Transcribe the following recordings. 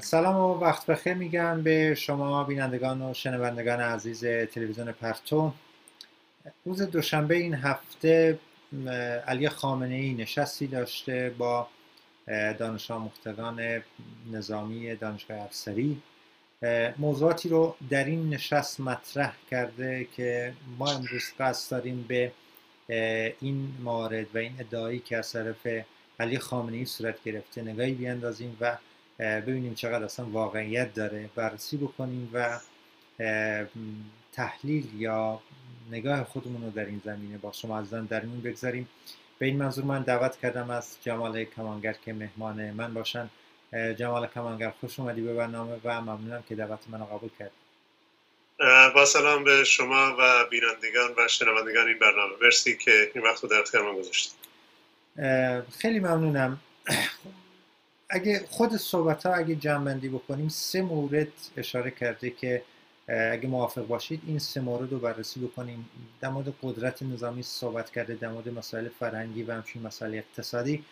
سلام و وقت بخیر میگم به شما بینندگان و شنوندگان عزیز تلویزیون پرتو. روز دوشنبه این هفته علی خامنه ای نشستی داشته با دانش آموختگان نظامی دانشگاه افسری. موضوعاتی رو در این نشست مطرح کرده که ما امروز قصد داریم به این مورد و این ادعایی که از طرف علی خامنه ای صورت گرفته نگاهی بیاندازیم و ببینیم چقدر اصلا واقعیت داره. بررسی بکنیم و تحلیل یا نگاه خودمون رو در این زمینه با شما عزیزان در میون بگذاریم. به این منظور من دعوت کردم از جمال کمانگر که مهمان من باشن. جمال کمانگر خوش اومدی به برنامه و ممنونم که دعوت من رو قبول کرد. با سلام به شما و بینندگان و شنوندگان این برنامه. مرسی که این وقت رو در اختیار من گذاشتید خیلی ممنونم. اگه خود صحبت ها اگه جمع بکنیم سه مورد اشاره کرده که اگه موافق باشید این سه مورد رو بررسی بکنیم. در مورد قدرت نظامی صحبت کرده در مورد مسائل فرهنگی و همچنین مسائل اقتصادی.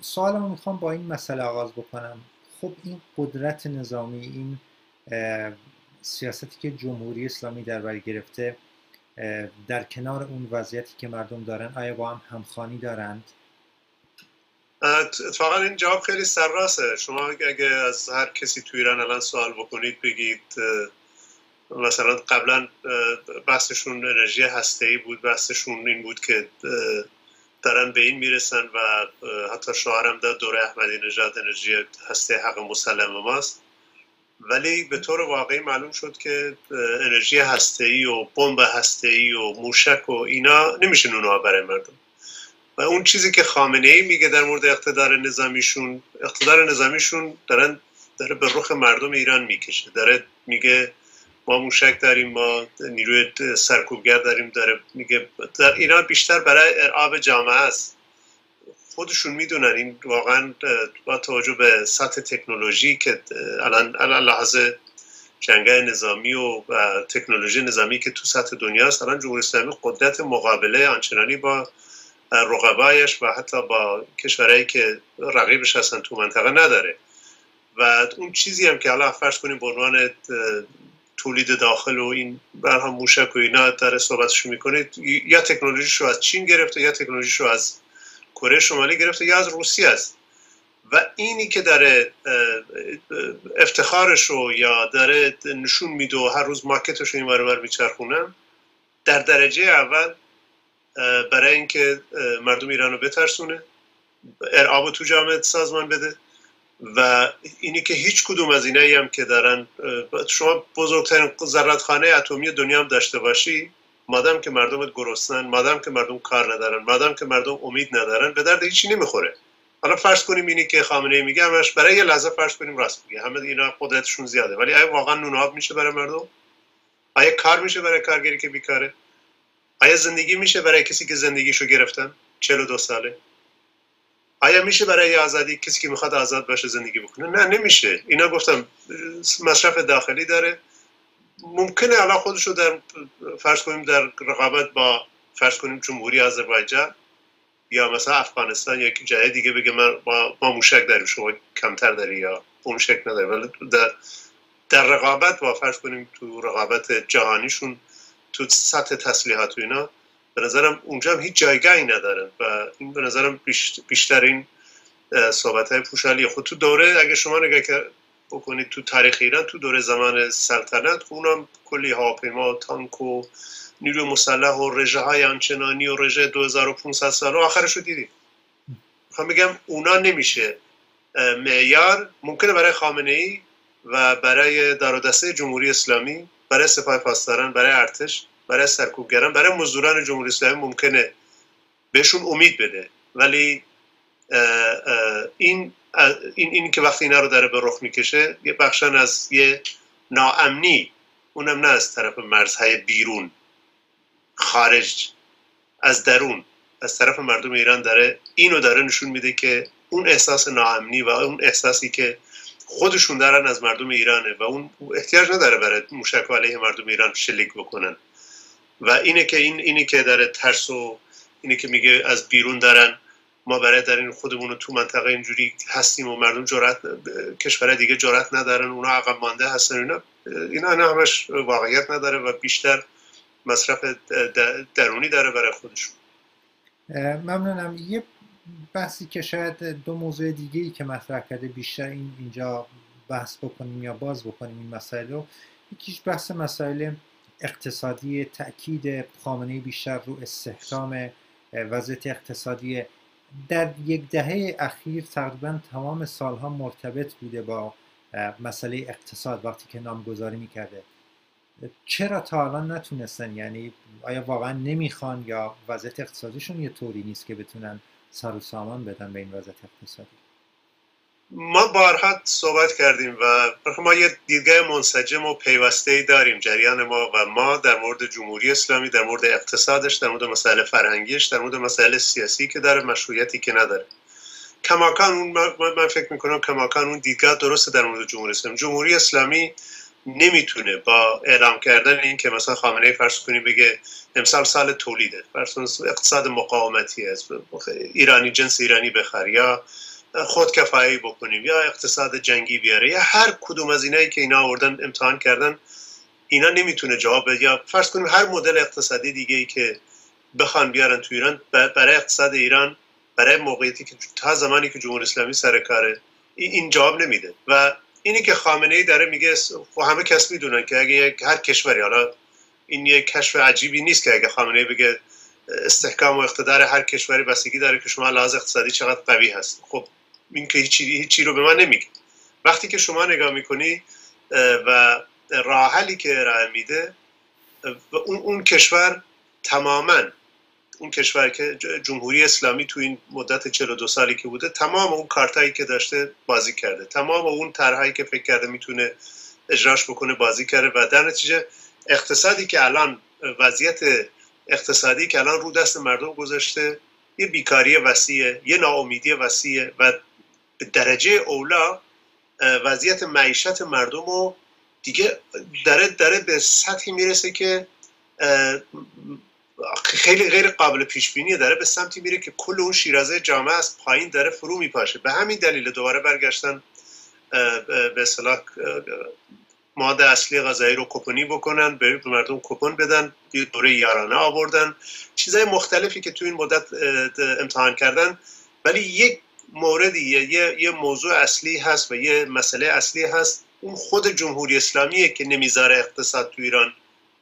سوالمو می‌خوام با این مسئله آغاز بکنم. خب این قدرت نظامی این سیاستی که جمهوری اسلامی در بر گرفته در کنار اون وضعیتی که مردم دارن آیا با هم همخانی دارند؟ اتفاقا این جواب خیلی سرراسه شما اگه از هر کسی تو ایران الان سوال بکنید بگید مثلا قبلا بحثشون انرژی هسته بود بحثشون این بود که دارن به این می‌رسن و حتی شوهرم در دوره احمدی نژاد انرژی هسته حق مسلم ماست. ولی به طور واقعی معلوم شد که انرژی هسته ای و بمب هسته ای و موشک و اینا نمیشه اونها برای مردم. و اون چیزی که خامنه ای میگه در مورد اقتدار نظامیشون اقتدار نظامیشون دارن داره به رخ مردم ایران می‌کشه. داره میگه ما موشک داریم ما نیروی سرکوبگر داریم داره میگه در اینا بیشتر برای ارعاب جامعه است. خودشون می‌دونن این واقعا با توجه به سطح تکنولوژی که الان لحاظ جنگه نظامی و تکنولوژی نظامی که تو سطح دنیا است الان جمهوری اسلامی قدرت مقابله آنچنانی با رقبایش و حتی با کشورهایی که رقیبش هستن تو منطقه نداره. و اون چیزی هم که حالا فرض کنیم به عنوان تولید داخل و این برها موشک و اینا داره صحبتشو می‌کنه یا تکنولوژیش رو از چین گرفته یا تکنولوژیش رو از کره شمالی گرفته یا از روسیه است. و اینی که داره افتخارش رو یا داره نشون میده و هر روز مارکتش رو این بر میچرخونن در درجه اول برای اینکه مردم ایران رو بترسونه ارعاب تو جامعه سازمان بده. و اینی که هیچ کدوم از اینایی هم که دارن شما بزرگترین زرادخانه اتمی دنیا هم داشته باشی مادم که مردم گرسنن مادم که مردم کار ندارن مادم که مردم امید ندارن به درد هیچی نمی‌خوره. حالا فرض کنیم اینی که خامنه میگه همش برای یه لحظه فرض کنیم راست میگه. همه اینا قدرتشون زیاده. ولی آیا واقعا نون میشه برای مردم؟ آیا کار میشه برای کارگری که بیکاره؟ آیا زندگی میشه برای کسی که زندگیشو گرفتن؟ 42 ساله. آیا میشه برای آزادی کسی که می‌خواد آزاد باشه زندگی بکنه؟ نه نمیشه. اینا گفتم مصرف داخلی داره. ممکنه الان خودشو در فرض کنیم در رقابت با فرض کنیم جمهوری آذربایجان یا مثلا افغانستان یا جای دیگه بگه من ما موشک داریم شما کمتر داری یا موشک نداری ولی در در رقابت با فرض کنیم تو رقابت جهانیشون تو سطح تسلیحات و اینا به نظرم اونجا هم هیچ جایگاهی ندارن و این به نظرم بیشتر این صحبت های پوشالی خود تو دوره اگه شما نگاه بکنید تو تاریخ ایران تو دوره زمان سلطنت خب اونم کلی هواپیما و تانک و نیروی مسلح و رژه های آنچنانی و رژه 2500 سال و آخرش رو دیدیم. می‌خوام بگم اونا نمیشه معیار. ممکنه برای خامنه ای و برای دسته جمهوری اسلامی برای سپاه پاسداران برای ارتش برای سرکوبگران برای مزدوران جمهوری اسلامی ممکنه بهشون امید بده. ولی این این این که وقتی اینا رو داره به رخ می‌کشه یه بخشن از یه ناامنی اونم نه از طرف مرزهای بیرون خارج از درون. از طرف مردم ایران داره اینو داره نشون میده که اون احساس ناامنی و اون احساسی که خودشون دارن از مردم ایرانه و اون احتیاج نداره برای موشک علیه مردم ایران شلیک بکنن. و اینه که این اینی که داره ترس و اینه که میگه از بیرون دارن ما برای در این خودمون تو منطقه اینجوری هستیم و مردم جرات کشور دیگه جرات ندارن اونا عقب مانده هستن اینا اینا همش واقعیت نداره و بیشتر مصرف درونی داره برای خودشون. ممنونم. یه بحثی که شاید دو موضوع دیگه ای که مطرح کرده بیشتر این اینجا بحث بکنیم یا باز بکنیم این مسائل رو یکیش بحث مسائل اقتصادی تاکید خامنه بیشتر رو استحکام وضعیت اقتصادی. در یک دهه اخیر تقریبا تمام سالها مرتبط بوده با مسئله اقتصاد وقتی که نامگذاری می‌کرده. چرا تا الان نتونستن؟ یعنی آیا واقعا نمی‌خوان یا وضعیت اقتصادیشون یه طوری نیست که بتونن سر و سامان بدن به این وضعیت اقتصادی. ما بارها صحبت کردیم و ما یه دیدگاه منسجم و پیوسته داریم. جریان ما و ما در مورد جمهوری اسلامی در مورد اقتصادش در مورد مسائل فرهنگیش در مورد مسائل سیاسی که داره مشروعیتی که نداره. کماکان من فکر می‌کنم کماکان اون دیدگاه درسته در مورد جمهوری اسلامی. جمهوری اسلامی نمی‌تونه با اعلام کردن این که مثلا خامنه فرض کنی بگه امسال سال تولیده. فرض اقتصاد مقاومتی است ایرانی جنس ایرانی بخر یا خودکفایی بکنیم یا اقتصاد جنگی بیاره یا هر کدوم از اینایی که اینا آوردن امتحان کردن اینا نمی‌تونه جواب بده. یا فرض کنیم هر مدل اقتصادی دیگه ای که بخوان بیارن تو ایران برای اقتصاد ایران برای موقعیتی که تا زمانی که جمهوری اسلامی سر کاره این جواب نمیده. و اینی که خامنه ای داره میگه خب همه کس می‌دونن که اگه هر کشوری حالا این یک کشف عجیبی نیست که اگه خامنه ای بگه استحکام و اقتدار هر کشوری بستگی داره که شما لحاظ اقتصادی چقدر قوی هست. خب این که هیچی, هیچی رو به من نمیگه. وقتی که شما نگاه می‌کنی و راه حلی که ارائه میده اون, اون کشور تماما اون کشور که جمهوری اسلامی تو این مدت 42 سالی که بوده تمام اون کارتایی که داشته بازی کرده. تمام اون طرحایی که فکر کرده می‌تونه اجراش بکنه بازی کرده و در نتیجه اقتصادی که الان وضعیت اقتصادی که الان رو دست مردم گذاشته یه بیکاری وسیعه یه ناامیدی وسیعه و به درجه اولا وضعیت معیشت مردم رو دیگه داره داره به سطحی می‌رسه که خیلی غیر قابل پیش بینیه. داره به سمتی میره که کل اون شیرازه جامعه از پایین داره فرو میپاشه. به همین دلیل دوباره برگشتن به اصطلاح مواد اصلی غذایی رو کپونی بکنن به مردم کپون بدن یه دوره یارانه آوردن. چیزهای مختلفی که تو این مدت امتحان کردن. ولی یک موردی یه،, یه موضوع اصلی هست و یه مسئله اصلی هست. اون خود جمهوری اسلامیه که نمی‌ذاره اقتصاد تو ایران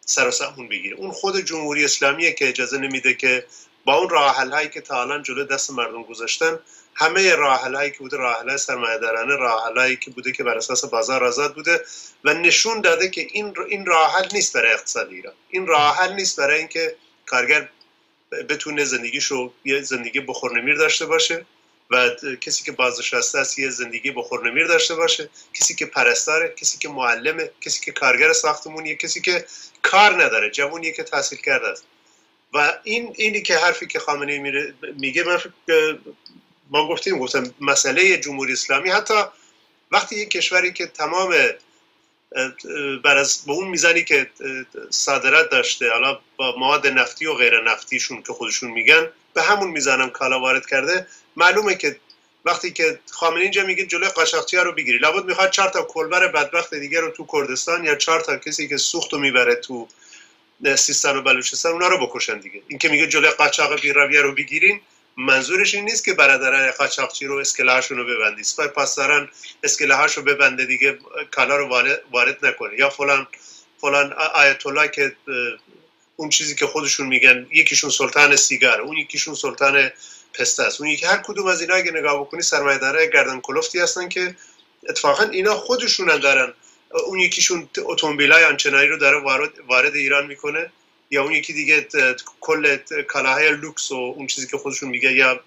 سر و سامون بگیره. اون خود جمهوری اسلامیه که اجازه نمیده که با اون راه هایی که تا الان جلو دست مردم گذاشتن همه راه هایی که بوده راه حل سرمایه‌دارانه راه هایی که بوده که بر اساس بازار آزاد بوده و نشون داده که این این راه حل نیست برای اقتصاد ایران. این راه حل نیست برای اینکه کارگر بتونه زندگیشو یه زندگی بخور داشته باشه. و کسی که بازنشسته است یه زندگی بخور نمیر داشته باشه کسی که پرستاره کسی که معلمه کسی که کارگر ساختمونیه کسی که کار نداره جوونیه که تحصیل کرده است. و این اینی که حرفی که خامنه میگه من ما گفتیم گفتم مسئله جمهوری اسلامی. حتی وقتی یک کشوری که تمام بر از به اون می‌زنی که صادرات داشته حالا با مواد نفتی و غیر نفتیشون که خودشون میگن به همون می‌زنم کالا وارد کرده معلومه که وقتی که خامنه اینجا میگه جلوی قاچاقچی رو بگیری. لابد می‌خواد چهار تا کلبر بدبخت دیگه رو تو کردستان یا چهار تا کسی که سوختو می‌بره تو سیستان و بلوچستان اونا رو بکشن دیگه. این که میگه جلوی قاچاق بیرویه رو بگیرین منظورش این نیست که برادران قاچاقچی رو اسکله رو ببندی. سپای پاسداران اسکله رو ببنده دیگه کالا رو وارد نکنه. یا فلان فلان آیت الله که اون چیزی که خودشون میگن یکیشون سلطان سیگار اون یکیشون سلطان پسته است. اون یکی هر کدوم از اینا اگه نگاه بکنی سرمایه‌دارای گردن کلفتی هستن که اتفاقا اینا خودشون دارن. اون یکیشون اتومبیلای آنچنانی رو داره وارد, وارد ایران می‌کنه یا اون یکی دیگه کل کالاهای لوکس و اون چیزی که خودشون میگه یا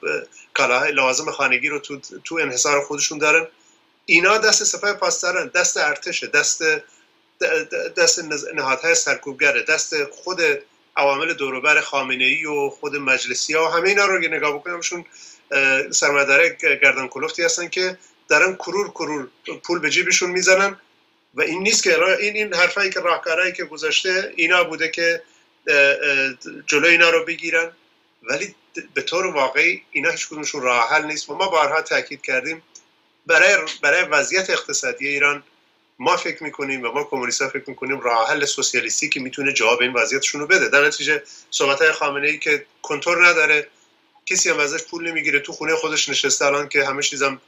کالاهای لازم خانگی رو تو, تو انحصار خودشون دارن. اینا دست سپاه پاسدارن دست ارتش دست دست نهادهای سرکوبگره دست خود عوامل دوروبر خامنه ای و خود مجلسی ها و همه اینا رو نگاه بکنیمشون سرمایه‌دار گردن کلفتی هستن که دارن کرور کرور پول به جیبشون می‌زنن و این نیست که این این حرفایی که راهکارهایی که گذاشته اینا بوده که جلو اینا رو بگیرن. ولی به طور واقعی اینا هیچ کدومشون راه حل نیست. و ما بارها تاکید کردیم برای برای وضعیت اقتصادی ایران ما فکر می‌کنیم و ما کمونیست فکر می‌کنیم راه حل سوسیالیستی که می‌تونه جواب این وضعیتشون رو بده. در نتیجه صحبت های خامنه ای که کنترل نداره کسی هم ازش پول نمی‌گیره تو خونه خودش نشسته الان که همه چیزم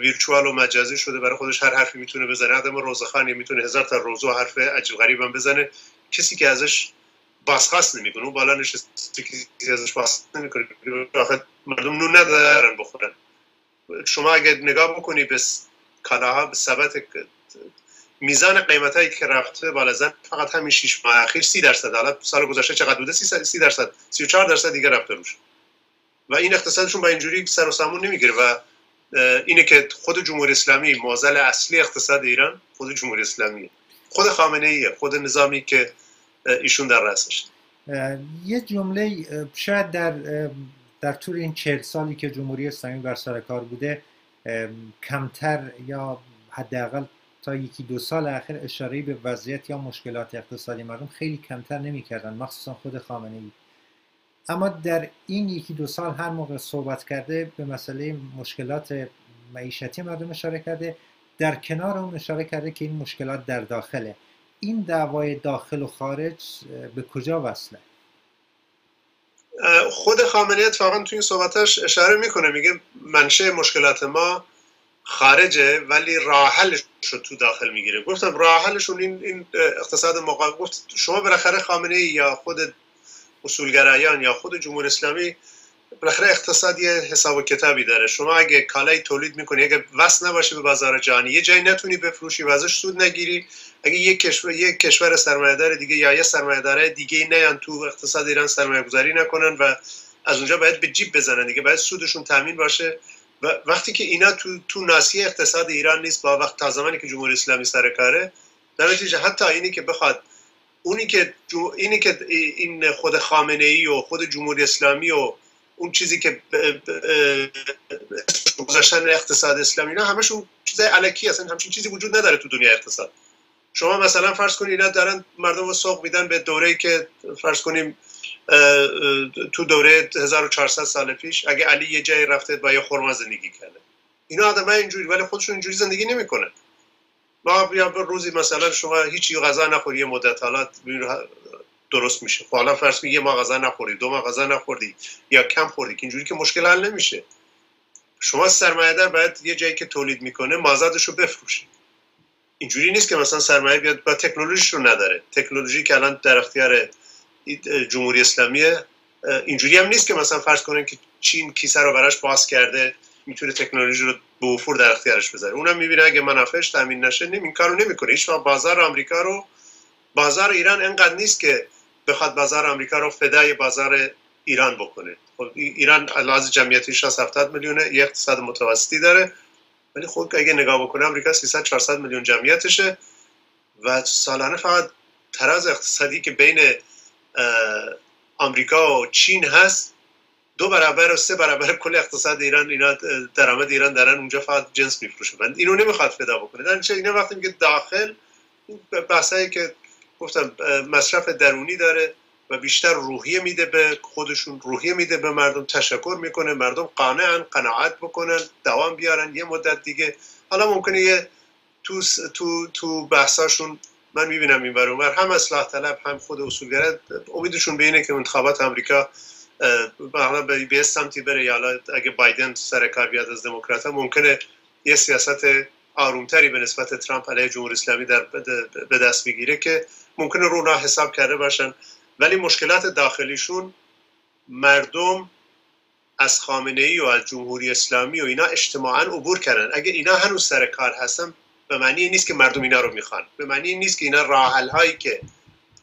ویرچوال و مجازی شده برای خودش هر حرفی می‌تونه بزنه. آدم روزخانی می‌تونه هزار تا روزو حرف عجیب غریبم بزنه. کسی که ازش باسخاست نمی‌کنه بالا نشسته کسی ازش باسخاست نمی‌کنه مردم نون ندارن بخورن. شما اگه نگاه بکنی به کالاها به ثبت میزان قیمت هایی که رفته بالا زن فقط همین 6 ماه اخیر 30 درصد. حالا سال گذشته چقدر بوده؟ 30 درصد. 34 درصد دیگه رفته روش. و این اقتصادشون با اینجوری سر و سامون نمی‌گیره. و اینه که خود جمهوری اسلامی معضل اصلی اقتصاد ایران خود جمهوری اسلامی خود خامنه ایه خود نظامی که ایشون در رأسش. یه جمله شاید در در طول این چهل سالی که جمهوری اسلامی بر سر کار بوده کمتر یا حداقل تا یکی دو سال اخیر اشاره به وضعیت یا مشکلات اقتصادی مردم خیلی کمتر نمی‌کردن مخصوصا خود خامنه ای اما در این یکی دو سال هر موقع صحبت کرده به مسئله مشکلات معیشتی مردم اشاره کرده در کنار اون اشاره کرده که این مشکلات در داخله. این دعوای داخل و خارج به کجا وصله؟ خود خامنه اتفاقا توی این صحبتش اشاره می‌کنه میگه منشه مشکلات ما خارجه ولی راحلش رو تو داخل می‌گیره. گفتم راحلشون این, این اقتصاد مقاوم. گفت شما بالاخره خامنه یا خود اصولگرایان یا خود جمهور اسلامی بالاخره اقتصاد یه حساب و کتابی داره. شما اگه کالای تولید می‌کنی اگه وصل نباشه به بازار جهانی یه جایی نتونی بفروشی و ازش سود نگیری. اگه یک کشور یک کشور سرمایه‌دار دیگه یا یه سرمایه‌دار دیگه نیان تو اقتصاد ایران سرمایه گذاری نکنن و از اونجا باید به جیب بزنن دیگه. باید سودشون تامین باشه. و وقتی که اینا تو تو ناسیه اقتصاد ایران نیست با وقت تا زمانی که جمهوری اسلامی سر کاره در نتیجه حتی اینی که بخواد اونی که اینی که این خود خامنه ای و خود جمهوری اسلامی و اون چیزی که گذاشتن اقتصاد اسلامی اینا همشون چیزای علکی هستن همچین چیزی وجود نداره تو دنیا اقتصاد. شما مثلا فرض کنید اینا دارن مردم رو سوق میدن به دوره که فرض کنیم تو دوره 1400 سال پیش اگه علی یه جایی رفته با یه خرما زندگی کرده. اینا آدم اینجوری ولی خودشون اینجوری زندگی نمی‌کنن. ما یا روزی مثلا شما هیچی غذا نخوری یه مدت حالات درست میشه. خب حالا فرض یه ما غذا نخوری دو ما غذا نخوردی یا کم خوردی که اینجوری که مشکل حل نمیشه. شما سرمایه‌دار باید یه جایی که تولید می‌کنه مازادش رو بفروشید اینجوری نیست که مثلا سرمایه بیاد با تکنولوژیش رو نداره. تکنولوژی که الان در اختیار جمهوری اسلامیه اینجوری هم نیست که مثلا فرض کنن که چین کیسه رو براش باز کرده می‌تونه تکنولوژی رو به وفور در اختیارش بذاره. اونم می‌بینه اگه منافعش تامین نشه این کارو نمی‌کنه. هیچ بازار آمریکا رو بازار ایران انقدر نیست که بخواد بازار آمریکا رو فدای بازار ایران بکنه. خب ایران لحاظ جمعیتی 60 70 میلیونه یه اقتصاد متوسطی داره. ولی خود اگه نگاه بکنه آمریکا 300 400 میلیون جمعیتشه و سالانه فقط تراز اقتصادی که بین آمریکا و چین هست. دو برابر و سه برابر کل اقتصاد ایران اینا درآمد ایران دارن اونجا فقط جنس میفروشن اینو نمی‌خواد فدا بکنه. در اینا وقتی میگه داخل بحثایی که گفتم مصرف درونی داره و بیشتر روحیه میده به خودشون روحیه میده به مردم تشکر می‌کنه مردم قانعن قناعت بکنن دوام بیارن. یه مدت دیگه. حالا ممکنه یه تو تو تو بحثاشون من می‌بینم این برون هم اصلاح طلب هم خود اصولگرا. امیدشون به اینه که انتخابات امریکا به به سمتی بره. یا اگه بایدن سر کار بیاد از دموکرات ممکنه یه سیاست آرومتری به نسبت ترامپ علیه جمهوری اسلامی در به دست بگیره که ممکنه رو حساب کرده باشن. ولی مشکلات داخلیشون مردم از خامنه ای و از جمهوری اسلامی و اینا اجتماعا عبور کردن. اگه اینا هنوز سر کار هستن به معنی نیست که مردم اینا رو می‌خوان. به معنی نیست که اینا راحل هایی که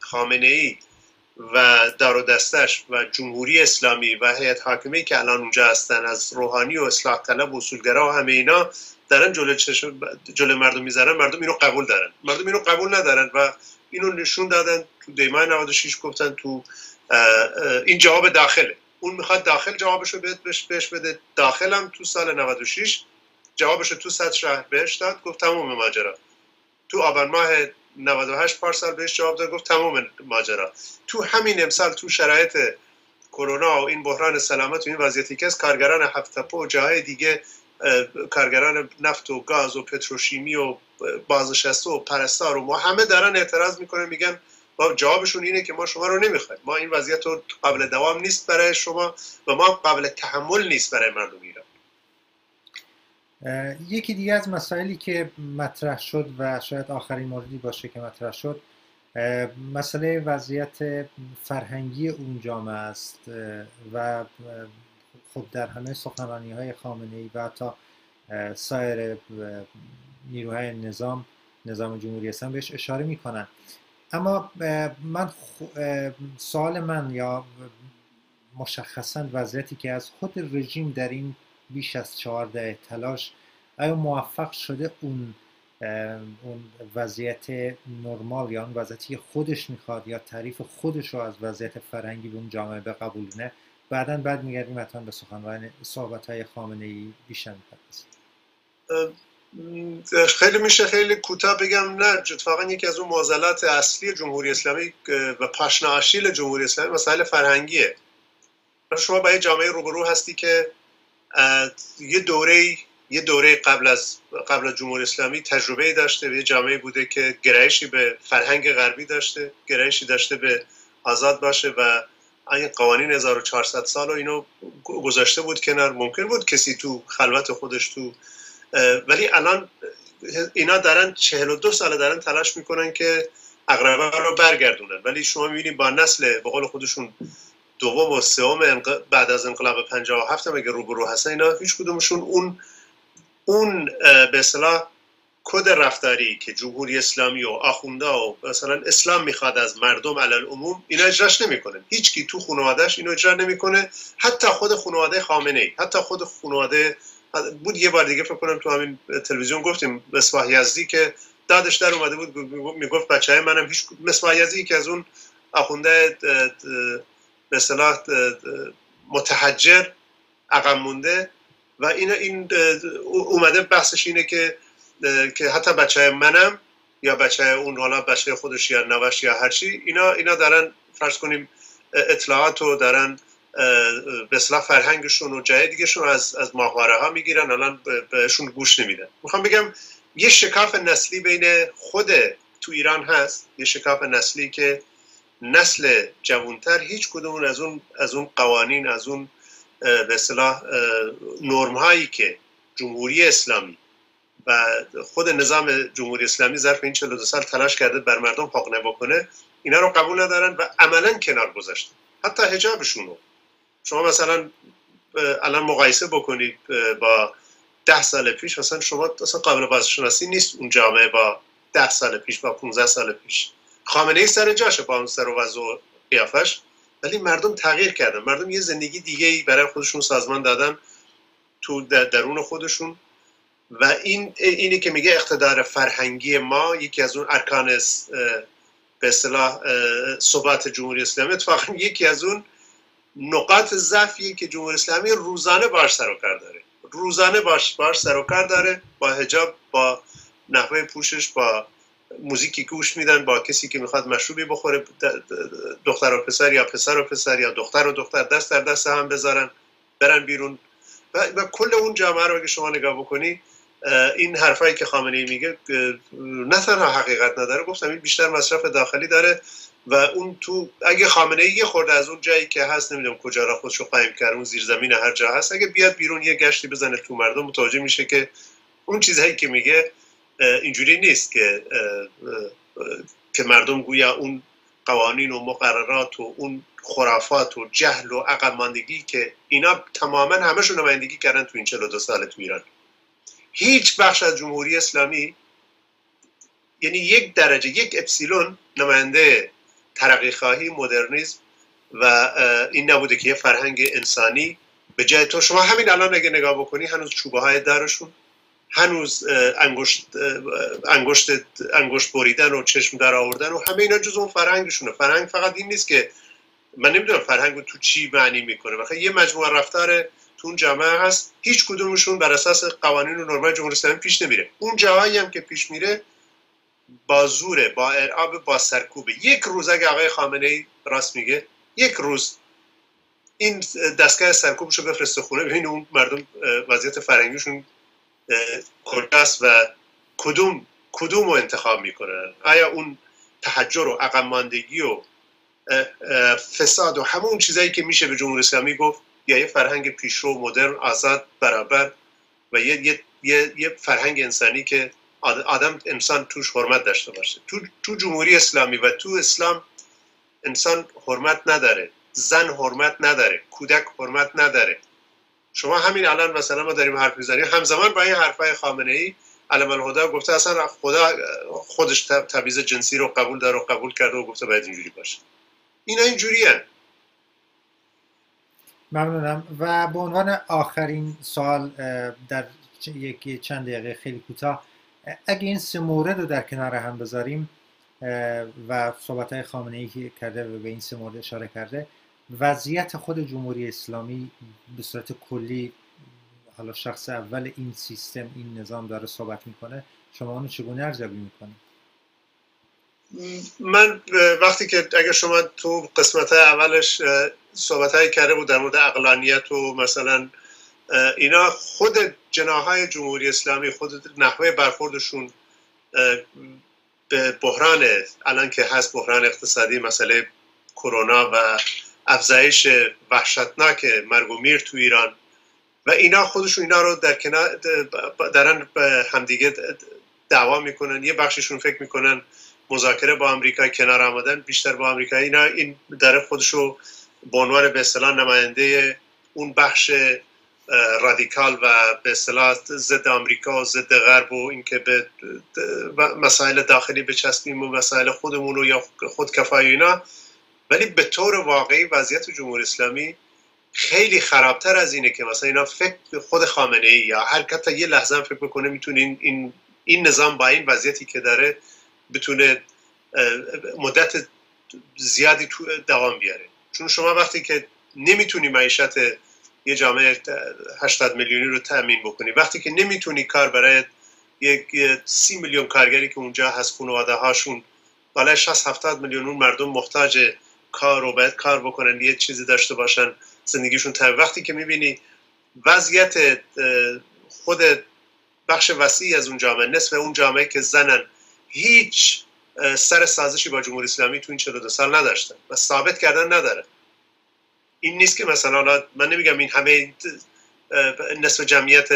خامنه ای و دار و دستش و جمهوری اسلامی و هیئت حاکمه که الان اونجا هستن از روحانی و اصلاح طلب و اصولگرا و همه اینا دارن جلو, جلو مردم می‌ذارن مردم اینو قبول دارن. مردم اینو قبول ندارن و اینو نشون دادن. تو دیمای 96 گفتن تو این جواب داخله. اون می‌خواد داخل جوابشو بهش بده. داخلم تو سال 96 جوابش تو صد شهر بهش داد گفت تمام ماجرا. تو آبان ماه 98 پارسال بهش جواب داد گفت تمام ماجرا. تو همین امسال تو شرایط کرونا و این بحران سلامت و این وضعیتی که از کارگران هفتپو و جاهای دیگه کارگران نفت و گاز و پتروشیمی و بازنشسته و پرستار و ما همه دارن اعتراض می‌کنن میگن ما جوابشون اینه که ما شما رو نمی‌خوایم. ما این وضعیت رو قابل دوام نیست برای شما و ما قابل تحمل نیست برای مردم ایران. یکی دیگه از مسائلی که مطرح شد و شاید آخرین موردی باشه که مطرح شد مسئله وضعیت فرهنگی اون جامعه است و خب در همه سخنرانی های خامنه ای و حتی سایر نیروهای نظام نظام جمهوری اسلامی بهش اشاره می‌کنن. اما من سوال من یا مشخصا وضعیتی که از خود رژیم در این بیش از چهارده تلاش آیا موفق شده اون اون وضعیت نرمال یا اون وضعیتی خودش می‌خواد یا تعریف خودش رو از وضعیت فرهنگی به اون جامعه به قبولونه بعدا بعد میگردیم حتما به سخنرانی صحبت های خامنه ای بیشتر خیلی میشه خیلی کوتاه بگم نه اتفاقا یکی از اون معضلات اصلی جمهوری اسلامی و پاشنه آشیل جمهوری اسلامی مسائل فرهنگیه. شما با یه جامعه روبرو هستی که یه دوره یه دوره قبل از قبل از جمهوری اسلامی تجربه داشته و یه جامعه بوده که گرایشی به فرهنگ غربی داشته گرایشی داشته به آزاد باشه و این قوانین 1400 سال و اینو گذاشته بود کنار. ممکن بود کسی تو خلوت خودش تو ولی الان اینا دارن 42 سال دارن تلاش می‌کنن که اقربه رو برگردونن. ولی شما می‌بینید با نسل به قول خودشون دوم و سوم بعد از انقلاب 57 هم اگه روبرو هستن اینا هیچ کدومشون اون اون به اصطلاح کد رفتاری که جمهوری اسلامی و آخونده و مثلا اسلام می‌خواد از مردم علل عموم اینا اجراش نمی‌کنه. هیچ کی تو خانوادهش اینو اجرا نمی‌کنه. حتی خود خانواده خامنه ای حتی خود خانواده بود یه بار دیگه فکر کنم تو همین تلویزیون گفتیم مصباح یزدی که دادش در اومده بود می‌گفت بچه منم هیچ مصباح یزدی که از اون آخونده به اصطلاح متحجر عقب مونده و این این اومده بحثش اینه که که حتی بچه منم یا بچه اون حالا بچه خودش یا نوش یا هرچی اینا اینا دارن فرض کنیم اطلاعات رو دارن به اصلاح فرهنگشون و جای دیگهشون از از ماهواره ها می‌گیرن الان بهشون گوش نمیدن. می‌خوام بگم یه شکاف نسلی بین خود تو ایران هست یه شکاف نسلی که نسل جوانتر هیچ کدوم از اون از اون قوانین از اون به اصطلاح نرم هایی که جمهوری اسلامی و خود نظام جمهوری اسلامی ظرف این 42 سال تلاش کرده بر مردم حق بکنه اینا رو قبول ندارن و عملا کنار گذاشتن. حتی حجابشون رو. شما مثلا الان مقایسه بکنید با ده سال پیش مثلا شما اصلا قابل بازشناسی نیست اون جامعه با ده سال پیش با 15 سال پیش. خامنه ای سر جاشه با اون سر و وضع و قیافش. ولی مردم تغییر کردن. مردم یه زندگی دیگه ای برای خودشون سازمان دادن تو درون خودشون. و این اینی که میگه اقتدار فرهنگی ما یکی از اون ارکان به اصطلاح ثبات جمهوری اسلامی. اتفاقا یکی از اون نقاط ضعفی که جمهوری اسلامی روزانه باش سر و کار داره. روزانه باش باش سر و کار داره با حجاب با نحوه پوشش با موزیکی گوش میدن با کسی که می‌خواد مشروبی بخوره دختر و پسر یا پسر و پسر یا دختر و دختر دست در دست هم بذارن برن بیرون. و, و کل اون جامعه رو اگه شما نگاه بکنی این حرفایی که خامنه ای میگه نه تنها حقیقت نداره گفتم این بیشتر مصرف داخلی داره و اون تو اگه خامنه ای خورده از اون جایی که هست نمی‌دونم کجا را خودشو قایم کرد اون زیر زمین هر جا هست اگه بیاد بیرون یه گشتی بزنه تو مردم متوجه میشه که اون چیزهایی که میگه اینجوری نیست که که مردم گویا اون قوانین و مقررات و اون خرافات و جهل و عقب ماندگی که اینا تماما همشون نمایندگی کردن تو این 42 سال تو ایران. هیچ بخش از جمهوری اسلامی یعنی یک درجه یک اپسیلون نماینده ترقی خواهی مدرنیزم و این نبوده که یه فرهنگ انسانی به جای تو. شما همین الان اگه نگاه بکنی هنوز چوبه های درشون هنوز انگشت انگشت انگشت بریدن و چشم در آوردن و همه اینا جز اون فرهنگشونه. فرهنگ فقط این نیست که من نمی‌دونم فرهنگ تو چی معنی می‌کنه. بخاطر یه مجموعه رفتار تو اون جامعه هست هیچ کدومشون بر اساس قوانین و نرمای جمهوری اسلامی پیش نمیره. اون جاهایی هم که پیش میره با زوره با ارعاب با سرکوبه. یک روز اگه آقای خامنه ای راست میگه یک روز این دستگاه سرکوبش رو بفرسته خونه ببین اون مردم وضعیت فرنگیشون کجاست و کدوم کدوم رو انتخاب می‌کنن آیا اون تحجر و عقب ماندگی و فساد و همون چیزایی که میشه به جمهوری اسلامی گفت؟ یا یه فرهنگ پیشرو مدرن آزاد برابر و یه, یه،, یه،, یه فرهنگ انسانی که آدم انسان توش حرمت داشته باشه. تو, تو جمهوری اسلامی و تو اسلام انسان حرمت نداره زن حرمت نداره کودک حرمت نداره. شما همین الان مثلا ما داریم حرف می‌زنیم. همزمان با این حرفای خامنه ای علم الهدا گفته اصلا خدا خودش تبعیض جنسی رو قبول داره و قبول کرده و گفته باید اینجوری باشه. اینا اینجوری ممنونم. و به عنوان آخرین سوال در یکی چند دقیقه خیلی کوتاه اگه این سه مورد رو در کنار هم بذاریم و صحبت های خامنه ای کرده و به این سه مورد اشاره کرده وضعیت خود جمهوری اسلامی به صورت کلی حالا شخص اول این سیستم این نظام داره صحبت می‌کنه شما اونو چگونه ارزیابی می‌کنید؟ من وقتی که اگر شما تو قسمت اولش صحبت های کرده بود در مورد اقلانیت و مثلا اینا خود جناهای جمهوری اسلامی خود نحوه برخوردشون به بحران الان که هست بحران اقتصادی مسئله کرونا و افزایش وحشتناک مرگ و میر تو ایران. و اینا خودشون اینا رو در کنار دارن همدیگه دعوا می‌کنن. یه بخششون فکر می‌کنن مذاکره با آمریکا کنار آمدن بیشتر با آمریکا. اینا این در خودشو به عنوان به اصطلاح نماینده اون بخش رادیکال و به اصطلاح ضد آمریکا و ضد غرب و اینکه به مسائل داخلی بچسبیم و مسائل خودمون رو یا خود کفای اینا. ولی به طور واقعی وضعیت جمهوری اسلامی خیلی خرابتر از اینه که مثلا اینا فکر خود خامنه ای یا هر کتا یه لحظه هم فکر بکنه می‌تونه این, این, این نظام با این وضعیتی که داره بتونه مدت زیادی تو دوام بیاره. چون شما وقتی که نمی‌تونی معیشت یه جامعه 80 میلیونی رو تأمین بکنی وقتی که نمی‌تونی کار برای یک سی میلیون کارگری که اونجا هست خانواده هاشون بالای 60 70 میلیون مردم محتاج کار رو باید کار بکنن یه چیزی داشته باشن زندگیشون تا وقتی که می‌بینی وضعیت خود بخش وسیعی از اون جامعه نصف اون جامعه که زنن هیچ سر سازشی با جمهوری اسلامی تو این 42 سال نداشتن و ثابت کردن نداره. این نیست که مثلا من نمیگم این همه نصف جمعیت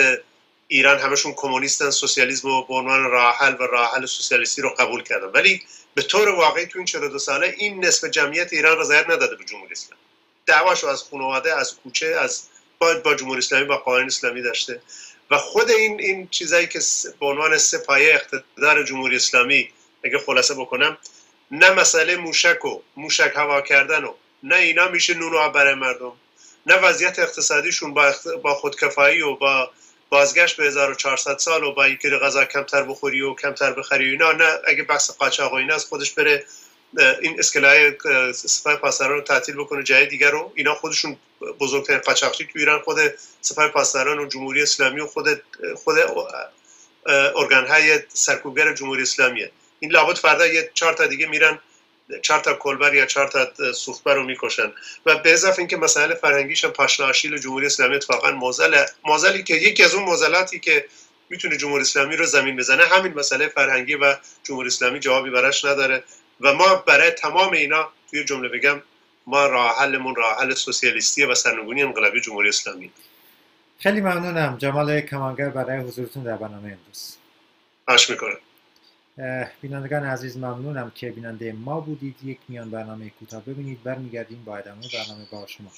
ایران همشون کمونیستن سوسیالیسم و به عنوان راه حل و راه حل سوسیالیستی رو قبول کردن. ولی به طور واقعی تو این 42 ساله این نصف جمعیت ایران رضایت نداده به جمهوری اسلامی. دعواشو از خانواده از کوچه از با, با جمهوری اسلامی با قانون اسلامی داشته. و خود این این چیزایی که به عنوان سپایه اقتدار جمهوری اسلامی اگه خلاصه بکنم نه مسئله موشک و موشک هوا کردن و نه اینا میشه نون برای مردم. نه وضعیت اقتصادیشون با, با خودکفایی و با بازگشت به 1400 سال و با اینکه غذا کمتر بخوری و کمتر بخری اینا نه اگه بحث قاچاق و اینا از خودش بره این اسکلای سپاه پاسداران رو تعطیل بکنه جای دیگر رو. اینا خودشون بزرگترین قاچاقچی تو ایران خود سپاه پاسداران و جمهوری اسلامی و خود خود ارگان های سرکوبگر جمهوری اسلامیه. این لابد فردا یه چهار تا دیگه میرن چهار تا کلبر یا چهار تا سوختبر رو می‌کشن. و به اضافه اینکه مسائل فرهنگیش هم پاشنه آشیل جمهوری اسلامی اتفاقا موزل موزلی که یکی از اون موزلاتی که می‌تونه جمهوری اسلامی رو زمین بزنه همین مسئله فرهنگی و جمهوری اسلامی جوابی براش نداره. و ما برای تمام اینا توی جمله بگم ما راه حلمون راه حل سوسیالیستی و سرنگونی انقلابی جمهوری اسلامی. خیلی ممنونم. جمال کمانگر برای حضورتون در برنامه امروز. باش می‌کنم. بینندگان عزیز ممنونم که بیننده ما بودید. یک میان برنامه کوتاه ببینید. برمیگردیم با ادامه برنامه با شما